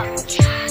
podcast.